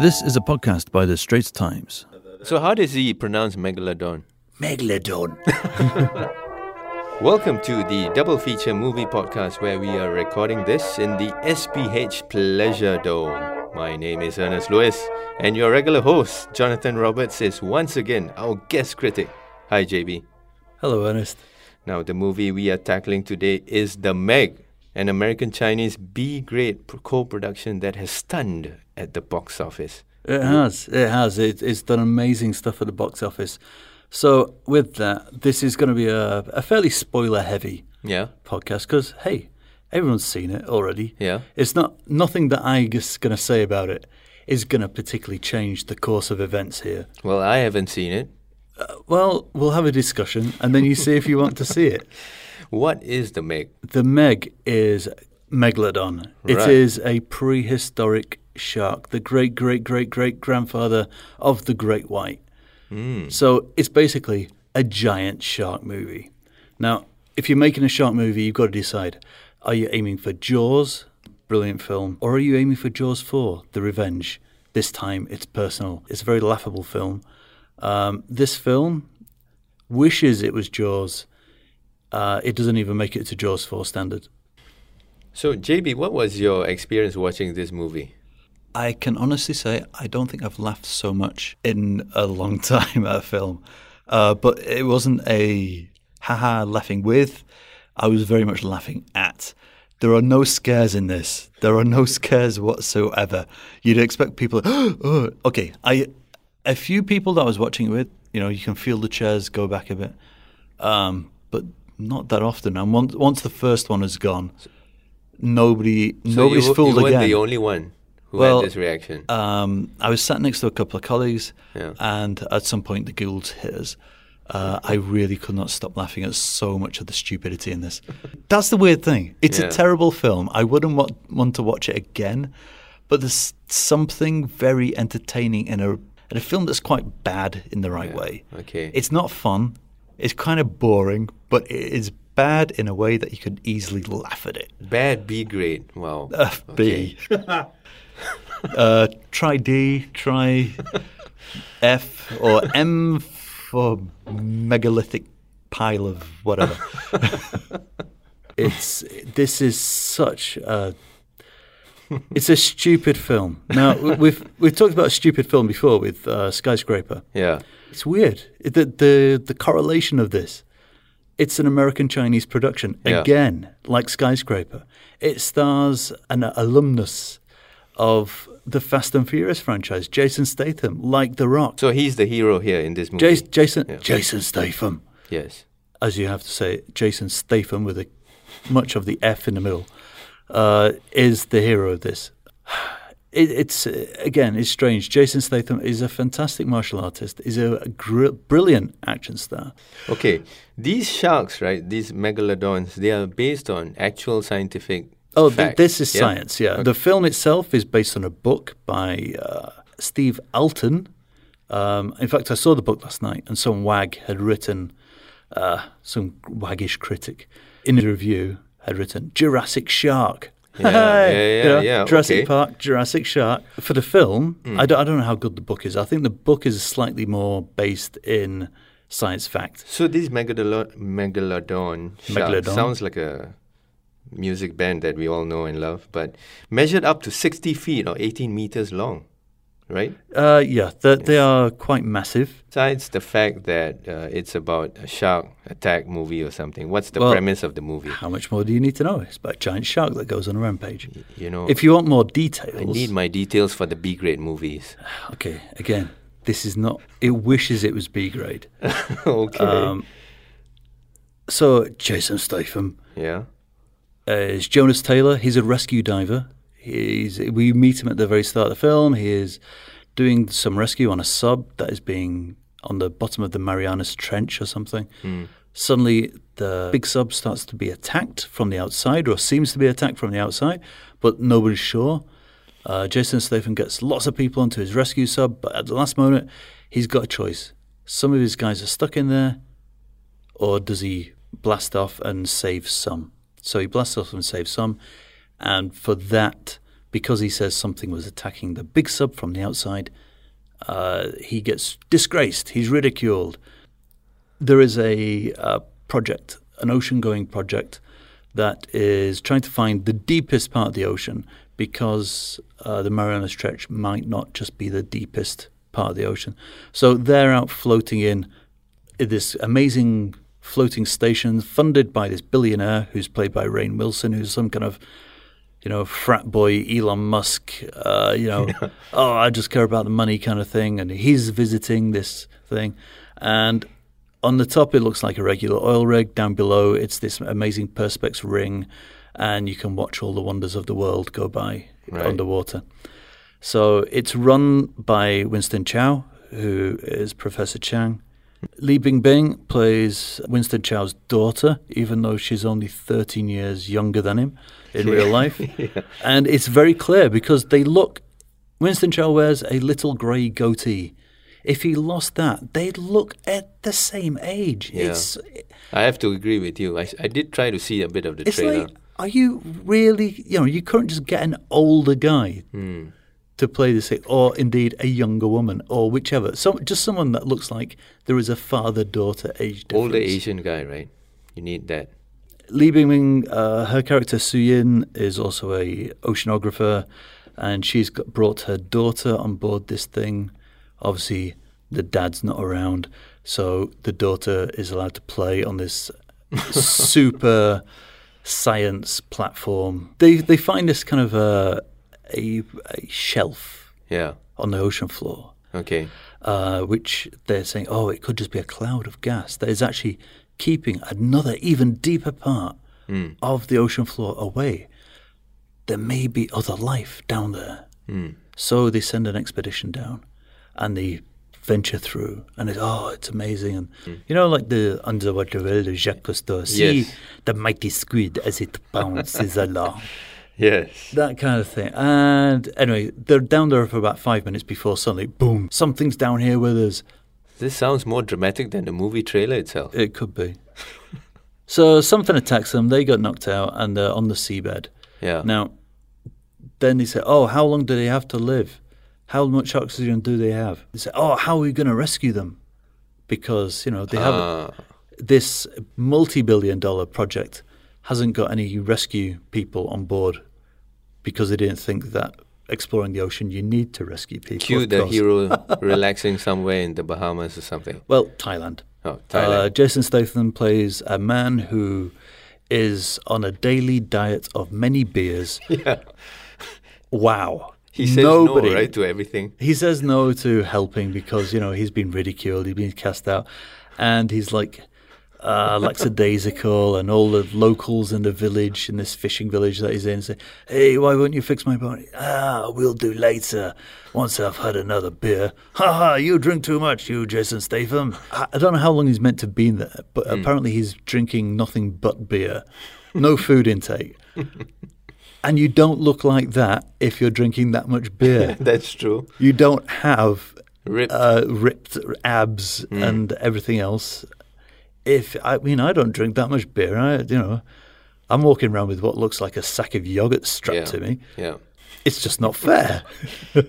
This is a podcast by the Straits Times. So how does he pronounce megalodon? Megalodon. Welcome to the double feature movie podcast where we are recording this in the SPH Pleasure Dome. My name is Ernest Luis, and your regular host, Jonathan Roberts, is once again our guest critic. Hi, JB. Hello, Ernest. Now, the movie we are tackling today is The Meg, an American Chinese B grade co production that has stunned at the box office. It has. It has. It, it's done amazing stuff at the box office. So, with that, this is going to be a, a fairly spoiler heavy Yeah? podcast because, hey, everyone's seen it already. Yeah. It's not nothing that I'm just going to say about it is going to particularly change the course of events here. Well, I haven't seen it. Uh, well, we'll have a discussion and then you see if you want to see it. What is The Meg? The Meg is Megalodon. It Right. is a prehistoric shark, the great, great, great, great grandfather of the great white. So it's basically a giant shark movie. Now, if you're making a shark movie, you've got to decide are you aiming for Jaws, brilliant film, or are you aiming for Jaws 4, The Revenge? This time it's personal. It's a very laughable film. Um, this film wishes it was Jaws. Uh, it doesn't even make it to Jaws 4 standard. So, JB, what was your experience watching this movie? I can honestly say I don't think I've laughed so much in a long time at a film. Uh, but it wasn't a haha laughing with. I was very much laughing at. There are no scares in this. There are no scares whatsoever. You'd expect people. oh, okay, I a few people that I was watching it with. You know, you can feel the chairs go back a bit, um, but not that often. And once once the first one is gone, nobody So nobody's you, fooled you again. the only one who Well, had this reaction. Um, I was sat next to a couple of colleagues, Yeah. and at some point the ghouls hit us. Uh, I really could not stop laughing at so much of the stupidity in this. That's the weird thing. It's Yeah. a terrible film. I wouldn't want, want to watch it again, but there's something very entertaining in a in a film that's quite bad in the right Yeah. way. Okay. It's not fun. It's kind of boring, but it is bad in a way that you could easily laugh at it. Bad B grade. Wow. Uh, B. uh, try D, try F, or M for megalithic pile of whatever. it's this is such a it's a stupid film. Now we- we've we've talked about a stupid film before with uh, Skyscraper. Yeah. It's weird It- the the the correlation of this. It's an American Chinese production Yeah. again, like Skyscraper. It stars an alumnus of the Fast and Furious franchise, Jason Statham, like The Rock. So he's the hero here in this movie. Jas- Jason Yeah. Jason Statham, Yes. as you have to say, Jason Statham with a much of the F in the middle, uh, is the hero of this. It, it's uh, again, it's strange. Jason Statham is a fantastic martial artist. He's a, gr- brilliant action star. Okay. These sharks, right? These megalodons, they are based on actual scientific. Oh, th- this is yeah? science. Yeah, the film itself is based on a book by uh, Steve Alten. Um, in fact, I saw the book last night, and some wag had written, uh, some waggish critic, in a review had written Jurassic Shark. Yeah, Hey! yeah, You know, yeah, yeah, Jurassic okay. Park, Jurassic Shark. For the film, hmm. I, don't, I don't know how good the book is. I think the book is slightly more based in science fact. So this megalodon, megalodon Megalodon. sounds like a music band that we all know and love, but measured up to 60 feet or 18 meters long, right? Uh, yeah, they, they are quite massive. Besides the fact that uh, it's about a shark attack movie or something, what's the Well, premise of the movie? How much more do you need to know? It's about a giant shark that goes on a rampage. You know, If you want more details, I need my details for the B grade movies. okay, again, this is not. It wishes it was B grade. okay. Um, so Jason Statham yeah. uh, is Jonas Taylor. He's a rescue diver. He's we meet him at the very start of the film. He is doing some rescue on a sub that is being on the bottom of the Marianas Trench or something. Suddenly, the big sub starts to be attacked from the outside, or seems to be attacked from the outside, but nobody's sure. Uh, Jason Statham gets lots of people onto his rescue sub, but at the last moment, he's got a choice. Some of his guys are stuck in there, or does he blast off and save some? So he blasts off and saves some, and for that because he says something was attacking the big sub from the outside, uh, he gets disgraced. He's ridiculed. There is a, uh project, an ocean going project, that is trying to find the deepest part of the ocean because uh, the Mariana Trench might not just be the deepest part of the ocean. So they're out floating in this amazing floating station funded by this billionaire who's played by Rainn Wilson, who's some kind of you know, frat boy Elon Musk, uh, you know, oh, I just care about the money kind of thing. And he's visiting this thing. And on the top, it looks like a regular oil rig. Down below, it's this amazing Perspex ring. And you can watch all the wonders of the world go by Right. underwater. So it's run by Winston Chao, who is Professor Chang. Li Bingbing plays Winston Chao's daughter, even though she's only 13 years younger than him in real life. And it's very clear because they look. Winston Chao wears a little grey goatee. If he lost that, they'd look at the same age. Yeah. It's I have to agree with you. I, I did try to see a bit of the trailer. like, are you really? You know, you couldn't just get an older guy Hmm. To play this, or indeed a younger woman, or whichever. So just someone that looks like there is a father-daughter age difference. Older Asian guy, right? You need that. Li Bingbing, uh, her character Su Yin is also a oceanographer, and she's got, brought her daughter on board this thing. Obviously, the dad's not around, so the daughter is allowed to play on this super science platform. They they find this kind of a a, a shelf Yeah. on the ocean floor Okay. uh, which they're saying, oh, it could just be a cloud of gas that is actually keeping another even deeper part hmm. of the ocean floor away. There may be other life down there. Hmm. So they send an expedition down and they venture through and it's, oh, it's amazing. And hmm. you know, like the underwater world of Jacques Cousteau, see Yes. the mighty squid as it bounces along Yes. that kind of thing. And anyway, they're down there for about five minutes before suddenly, boom, something's down here with us. This sounds more dramatic than the movie trailer itself. It could be. so something attacks them. They got knocked out, and they're on the seabed. Yeah. Now, then they say, "Oh, how long do they have to live? How much oxygen do they have?" They say, "Oh, how are we going to rescue them?" Because you know they have Ah, this multi-billion-dollar project hasn't got any rescue people on board because they didn't think that exploring the ocean you need to rescue people. cue the hero relaxing somewhere in the Bahamas or something. Well, Thailand. Oh, Uh, Thailand. Jason Statham plays a man who is on a daily diet of many beers. yeah. Wow. He says Nobody, no, right, to everything. He says no to helping because, you know, he's been ridiculed, he's been cast out. And he's like uh, lackadaisical, and all the locals in the village, in this fishing village that he's in, say, Hey, why won't you fix my body? Ah, we'll do later, once I've had another beer. Ha ha, you drink too much, you Jason Statham. I, I don't know how long he's meant to be in there, but apparently he's drinking nothing but beer, no food intake. And you don't look like that if you're drinking that much beer. That's true. You don't have Ripped. uh, ripped abs and everything else. If I mean, I don't drink that much beer. I, you know, I'm walking around with what looks like a sack of yogurt strapped yeah. to me. Yeah. It's just not fair.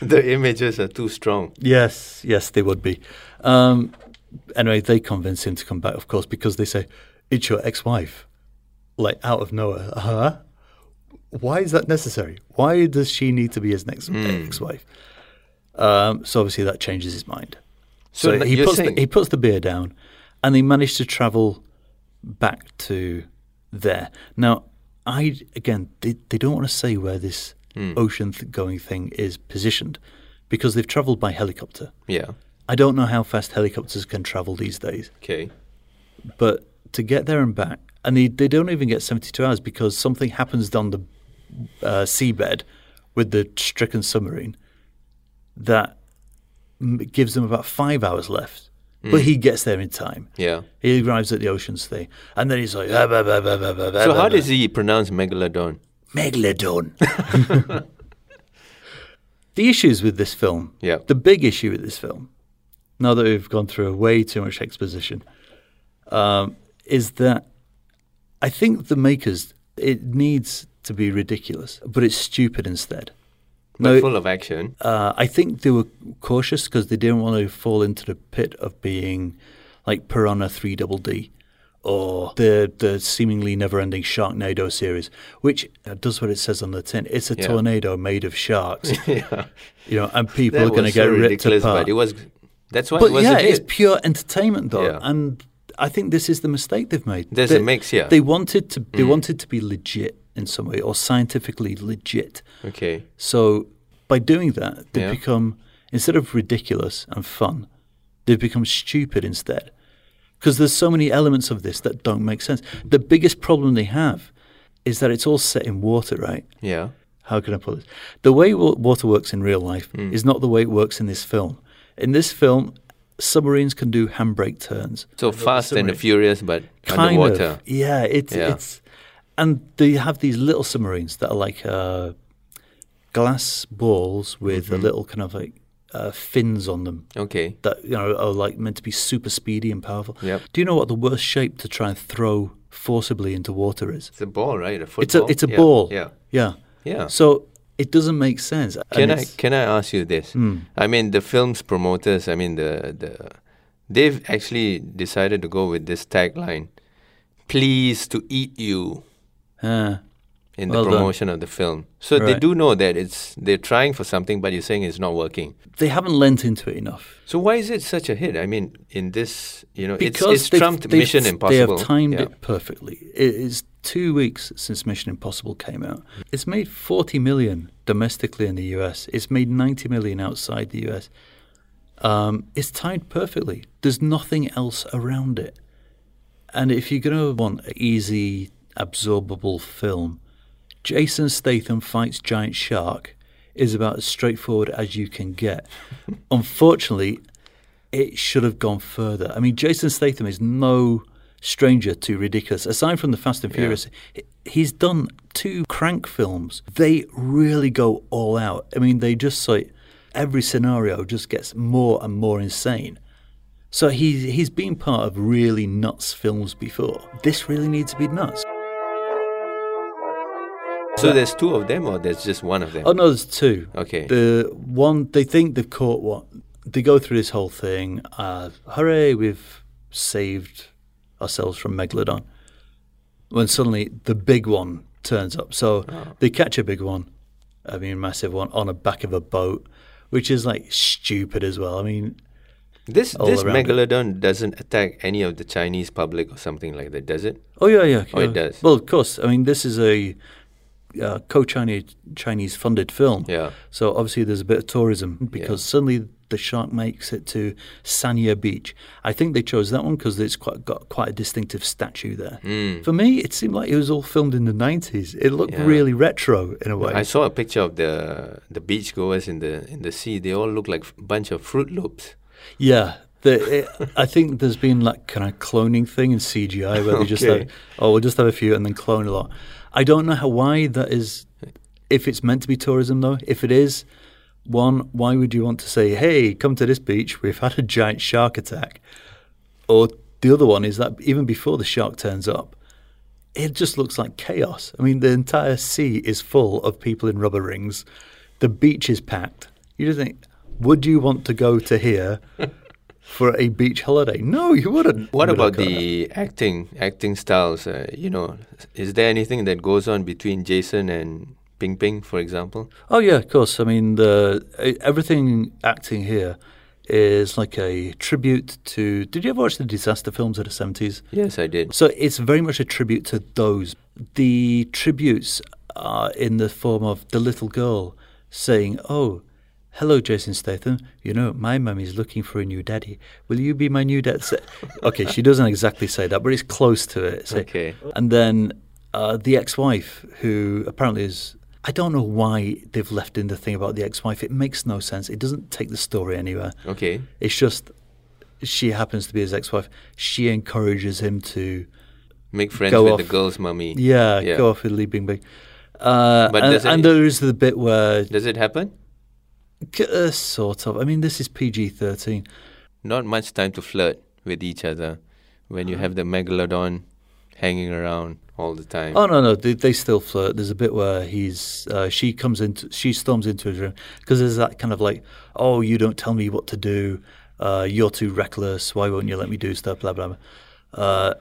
The images are too strong. yes, yes, they would be. Um, anyway, they convince him to come back, of course, because they say it's your ex-wife, like out of nowhere. Huh? Why is that necessary? Why does she need to be his next ex-wife? Um, so obviously that changes his mind. So So, he puts the, he puts the beer down, and they manage to travel back to there. Now, I again, they, they don't want to say where this Hmm. ocean th- going thing is positioned because they've travelled by helicopter. Yeah. I don't know how fast helicopters can travel these days, Okay. but to get there and back, and they, they don't even get 72 hours because something happens down the uh, seabed with the stricken submarine that m- gives them about five hours left. But he gets there in time. Yeah. He arrives at the ocean's thing, and then he's like, "Ah, bah, bah, bah, bah, bah, bah, So how bah." does he pronounce megalodon? Megalodon. the issues with this film, Yeah. the big issue with this film, now that we've gone through way too much exposition, um, is that I think the makers It needs to be ridiculous, but it's stupid instead. But No, full of action. uh, I think they were cautious because they didn't want to fall into the pit of being like Piranha 3 Double D or the the seemingly never-ending Sharknado series, which uh, does what it says on the tin. It's a Yeah. tornado made of sharks, yeah. you know, and people That are going to was get so ripped apart. it was. That's why But it was yeah, it's pure entertainment though, Yeah. and I think this is the mistake they've made. There's they, a mix here. They wanted to they Mm. wanted to be legit in some way or scientifically legit. okay. So by doing that, they've Yeah. become instead of ridiculous and fun, they've become stupid instead. Because there's so many elements of this that don't make sense. The biggest problem they have is that it's all set in water, right? Yeah. how can I put this? The way water works in real life Hmm. is not the way it works in this film. In this film, submarines can do handbrake turns. So fast and furious, but Kind underwater. of. Yeah, it's Yeah. it's and they have these little submarines that are like uh, glass balls with Mm-hmm. a little kind of like uh, fins on them Okay. that you know are like meant to be super speedy and powerful. Yep. Do you know what the worst shape to try and throw forcibly into water is? It's a ball, right? A football. It's a it's a Yeah, ball. Yeah. Yeah. Yeah. So it doesn't make sense. Can I can I ask you this? Hmm. I mean, the film's promoters. I mean, the the they've actually decided to go with this tagline, "Please to eat you." Ah. In the Well done. promotion of the film, so they do know that it's they're trying for something, but you're saying it's not working. they haven't lent into it enough. So why is it such a hit? I mean, in this, you know, it's, Because it's they've- trumped they've- Mission Impossible. They have timed Yeah. it perfectly. It is two weeks since Mission Impossible came out. It's made 40 million domestically in the US. It's made 90 million outside the US. Um, it's timed perfectly. There's nothing else around it. And if you're going to want an easy, absorbable film, Jason Statham fights giant shark is about as straightforward as you can get. Unfortunately, it should have gone further. I mean, Jason Statham is no stranger to ridiculous. Aside from the Fast and Furious, he- he's done two crank films. They really go all out. I mean, they just like every scenario just gets more and more insane. So he's he's been part of really nuts films before. This really needs to be nuts. So there's two of them, or there's just one of them? Oh no, there's two. Okay. The one they think they've caught one. They go through this whole thing. Uh, hooray! We've saved ourselves from megalodon. When suddenly the big one turns up, so Oh. they catch a big one. I mean, massive one on the back of a boat, which is like stupid as well. I mean, This this around it. megalodon doesn't attack any of the Chinese public or something like that, does it? oh yeah, yeah. Oh, it does. Well, of course. I mean, this is a uh, co-Chinese Chinese funded film. Yeah. So obviously there's a bit of tourism because suddenly the shark makes it to Sanya Beach. I think they chose that one because it's quite got quite a distinctive statue there. Mm. For me, it seemed like it was all filmed in the 90s. It looked Yeah. really retro in a way. I saw a picture of the the beachgoers in the in the sea. They all look like a bunch of Froot Loops. yeah. The, it, I think there's been like kind of cloning thing in CGI where they just Okay. have, oh, we'll just have a few and then clone a lot. I don't know how why that is. If it's meant to be tourism, though, if it is, one, why would you want to say, "Hey, come to this beach. We've had a giant shark attack," or the other one is that even before the shark turns up, it just looks like chaos. I mean, the entire sea is full of people in rubber rings. The beach is packed. You just think, would you want to go to here for a beach holiday? No, you wouldn't. What about the acting acting styles? Uh, you know, is there anything that goes on between Jason and Ping Ping, for example? Oh yeah, of course. I mean, the everything acting here is like a tribute to. Did you ever watch the disaster films of the seventies? Yes, I did. So it's very much a tribute to those. The tributes are in the form of the little girl saying, "Oh, hello, Jason Statham. You know, my mummy's looking for a new daddy. Will you be my new dad?" Okay, she doesn't exactly say that, but it's close to it. So- Okay. And then uh, the ex-wife, who apparently is. I don't know why they've left in the thing about the ex-wife. It makes no sense. It doesn't take the story anywhere. Okay. It's just she happens to be his ex-wife. She encourages him to Make friends with off. the girl's mummy. yeah, Yeah. go off with Li Bingbing. Uh, But and, it- and there is the bit where, Does it happen? Uh, sort of. I mean, this is PG thirteen. Not much time to flirt with each other when you have the megalodon hanging around all the time. Oh no, no, they, they still flirt. There's a bit where he's uh, she comes into she storms into his room because there's that kind of like, oh, you don't tell me what to do. Uh, you're too reckless. Why won't you let me do stuff? Blah blah. blah. Uh,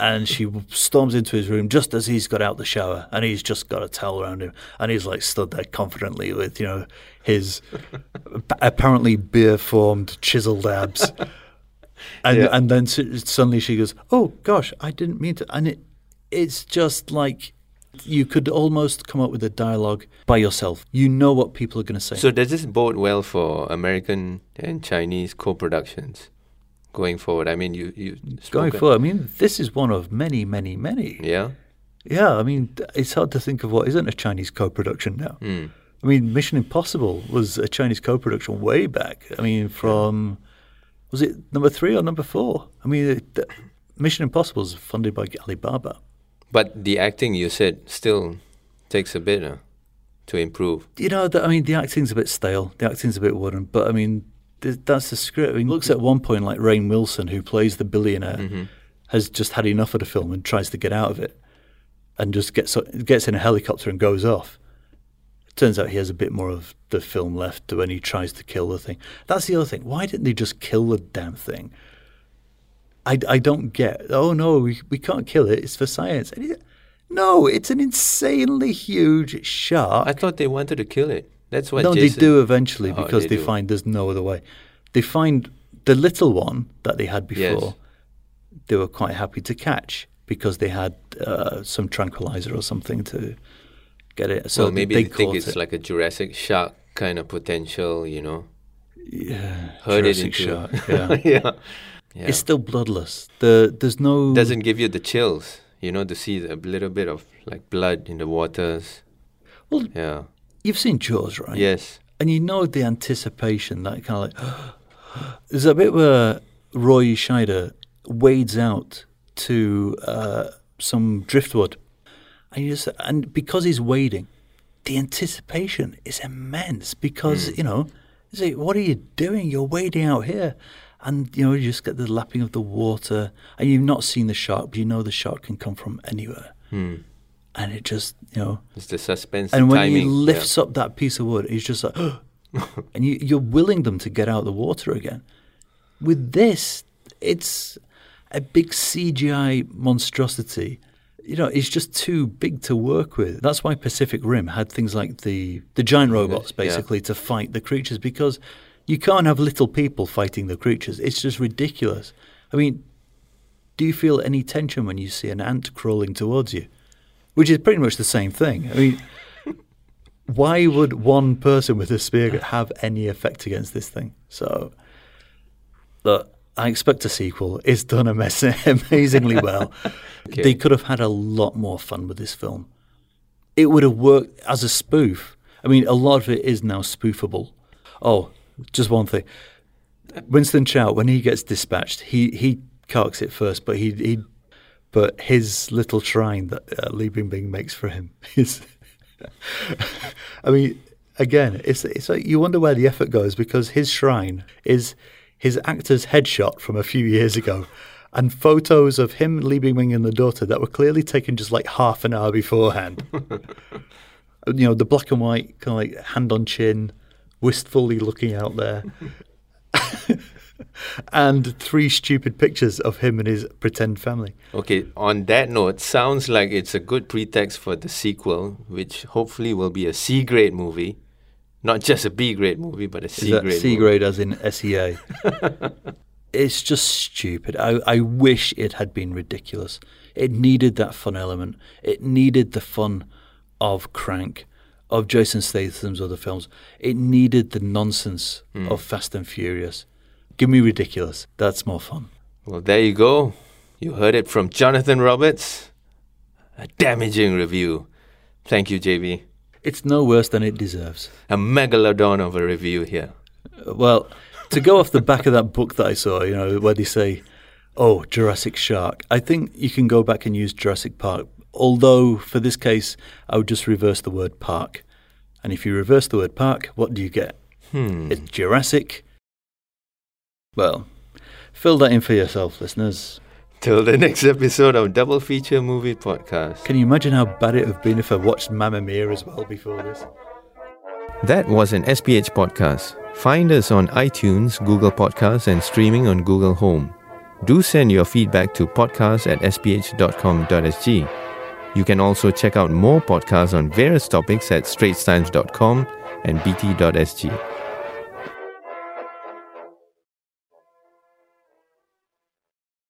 and she storms into his room just as he's got out the shower, and he's just got a towel around him, and he's like stood there confidently with you know his apparently beer formed chiseled abs. And Yeah. and then suddenly she goes, "Oh gosh, I didn't mean to." And it it's just like you could almost come up with a dialogue by yourself. You know what people are going to say. So does this bode well for American and Chinese co-productions going forward? I mean, you you Going forward, I mean, this is one of many, many, many. Yeah. Yeah, I mean, it's hard to think of what isn't a Chinese co-production now. Hmm. I mean, Mission Impossible was a Chinese co-production way back. I mean, from was it number three or number four? I mean, it, Mission Impossible is funded by Alibaba. But the acting you said still takes a bit uh, to improve. You know, the, I mean, the acting's a bit stale. The acting's a bit wooden, but I mean, that's the script. Mean, looks at one point like Rainn Wilson, who plays the billionaire, mm-hmm. has just had enough of the film and tries to get out of it, and just gets gets in a helicopter and goes off. Turns out he has a bit more of the film left when he tries to kill the thing. That's the other thing. Why didn't they just kill the damn thing? I, I don't get. Oh no, we, we can't kill it. It's for science. No, it's an insanely huge shark. I thought they wanted to kill it. That's what no, Jason. they do eventually Oh, because they they, find there's no other way. They find the little one that they had before. Yes. They were quite happy to catch because they had uh, some tranquilizer or something to get it. So well, maybe they, they, think it's it. like a Jurassic shark kind of potential, you know. yeah, Herd it Jurassic shark. Yeah. yeah. Yeah. It's still bloodless. The there's no Doesn't give you the chills, you know, to see a little bit of like blood in the waters. Well, Yeah. You've seen Jaws, right? Yes. and you know the anticipation that kind of like there's a bit where Roy Scheider wades out to uh, some driftwood, and you just and because he's wading, the anticipation is immense because you know, say, what are you doing? You're wading out here. And you know, you just get the lapping of the water, and you've not seen the shark, but you know the shark can come from anywhere. Hmm. And it just, you know, It's the suspense. and when timing. he yeah. lifts up that piece of wood, he's just like, and you, you're willing them to get out of the water again. With this, it's a big CGI monstrosity. You know, it's just too big to work with. That's why Pacific Rim had things like the the giant robots, yeah. basically, to fight the creatures because you can't have little people fighting the creatures. It's just ridiculous. I mean, do you feel any tension when you see an ant crawling towards you? Which is pretty much the same thing. I mean, why would one person with a spear have any effect against this thing? So, look, I expect a sequel. It's done amaz- amazingly well. Okay. They could have had a lot more fun with this film. It would have worked as a spoof. I mean, a lot of it is now spoofable. Oh, just one thing. Winston Chao, when he gets dispatched, he he carks it first, but he he, but his little shrine that uh, Li Bingbing makes for him is. I mean, again, it's it's like you wonder where the effort goes because his shrine is his actor's headshot from a few years ago, and photos of him, Li Bingbing, and the daughter that were clearly taken just like half an hour beforehand. you know, the black and white kind of like hand on chin, wistfully looking out there. and three stupid pictures of him and his pretend family. Okay, on that note, sounds like it's a good pretext for the sequel, which hopefully will be a C grade movie. Not just a B grade movie, but a Is c-grade C grade as in SEA? it's just stupid. I, I wish it had been ridiculous. It needed that fun element. It needed the fun of Crank, of Jason Statham's other films. It needed the nonsense hmm. of Fast and Furious. Give me ridiculous. That's more fun. Well, there you go. You heard it from Jonathan Roberts. A damaging review. Thank you, JB. It's no worse than it deserves. A megalodon of a review here. Well, to go off the back of that book that I saw, you know, where they say, oh, Jurassic Shark, I think you can go back and use Jurassic Park. Although, for this case, I would just reverse the word park. And if you reverse the word park, what do you get? Hmm. It's Jurassic. Well, fill that in for yourself, listeners. Till the next episode of Double Feature Movie Podcast. Can you imagine how bad it would have been if I watched Mamma Mia as well before this? That was an SPH podcast. Find us on iTunes, Google Podcasts, and streaming on Google Home. Do send your feedback to podcast at sph.com.sg. You can also check out more podcasts on various topics at straitstimes.com and bt.sg.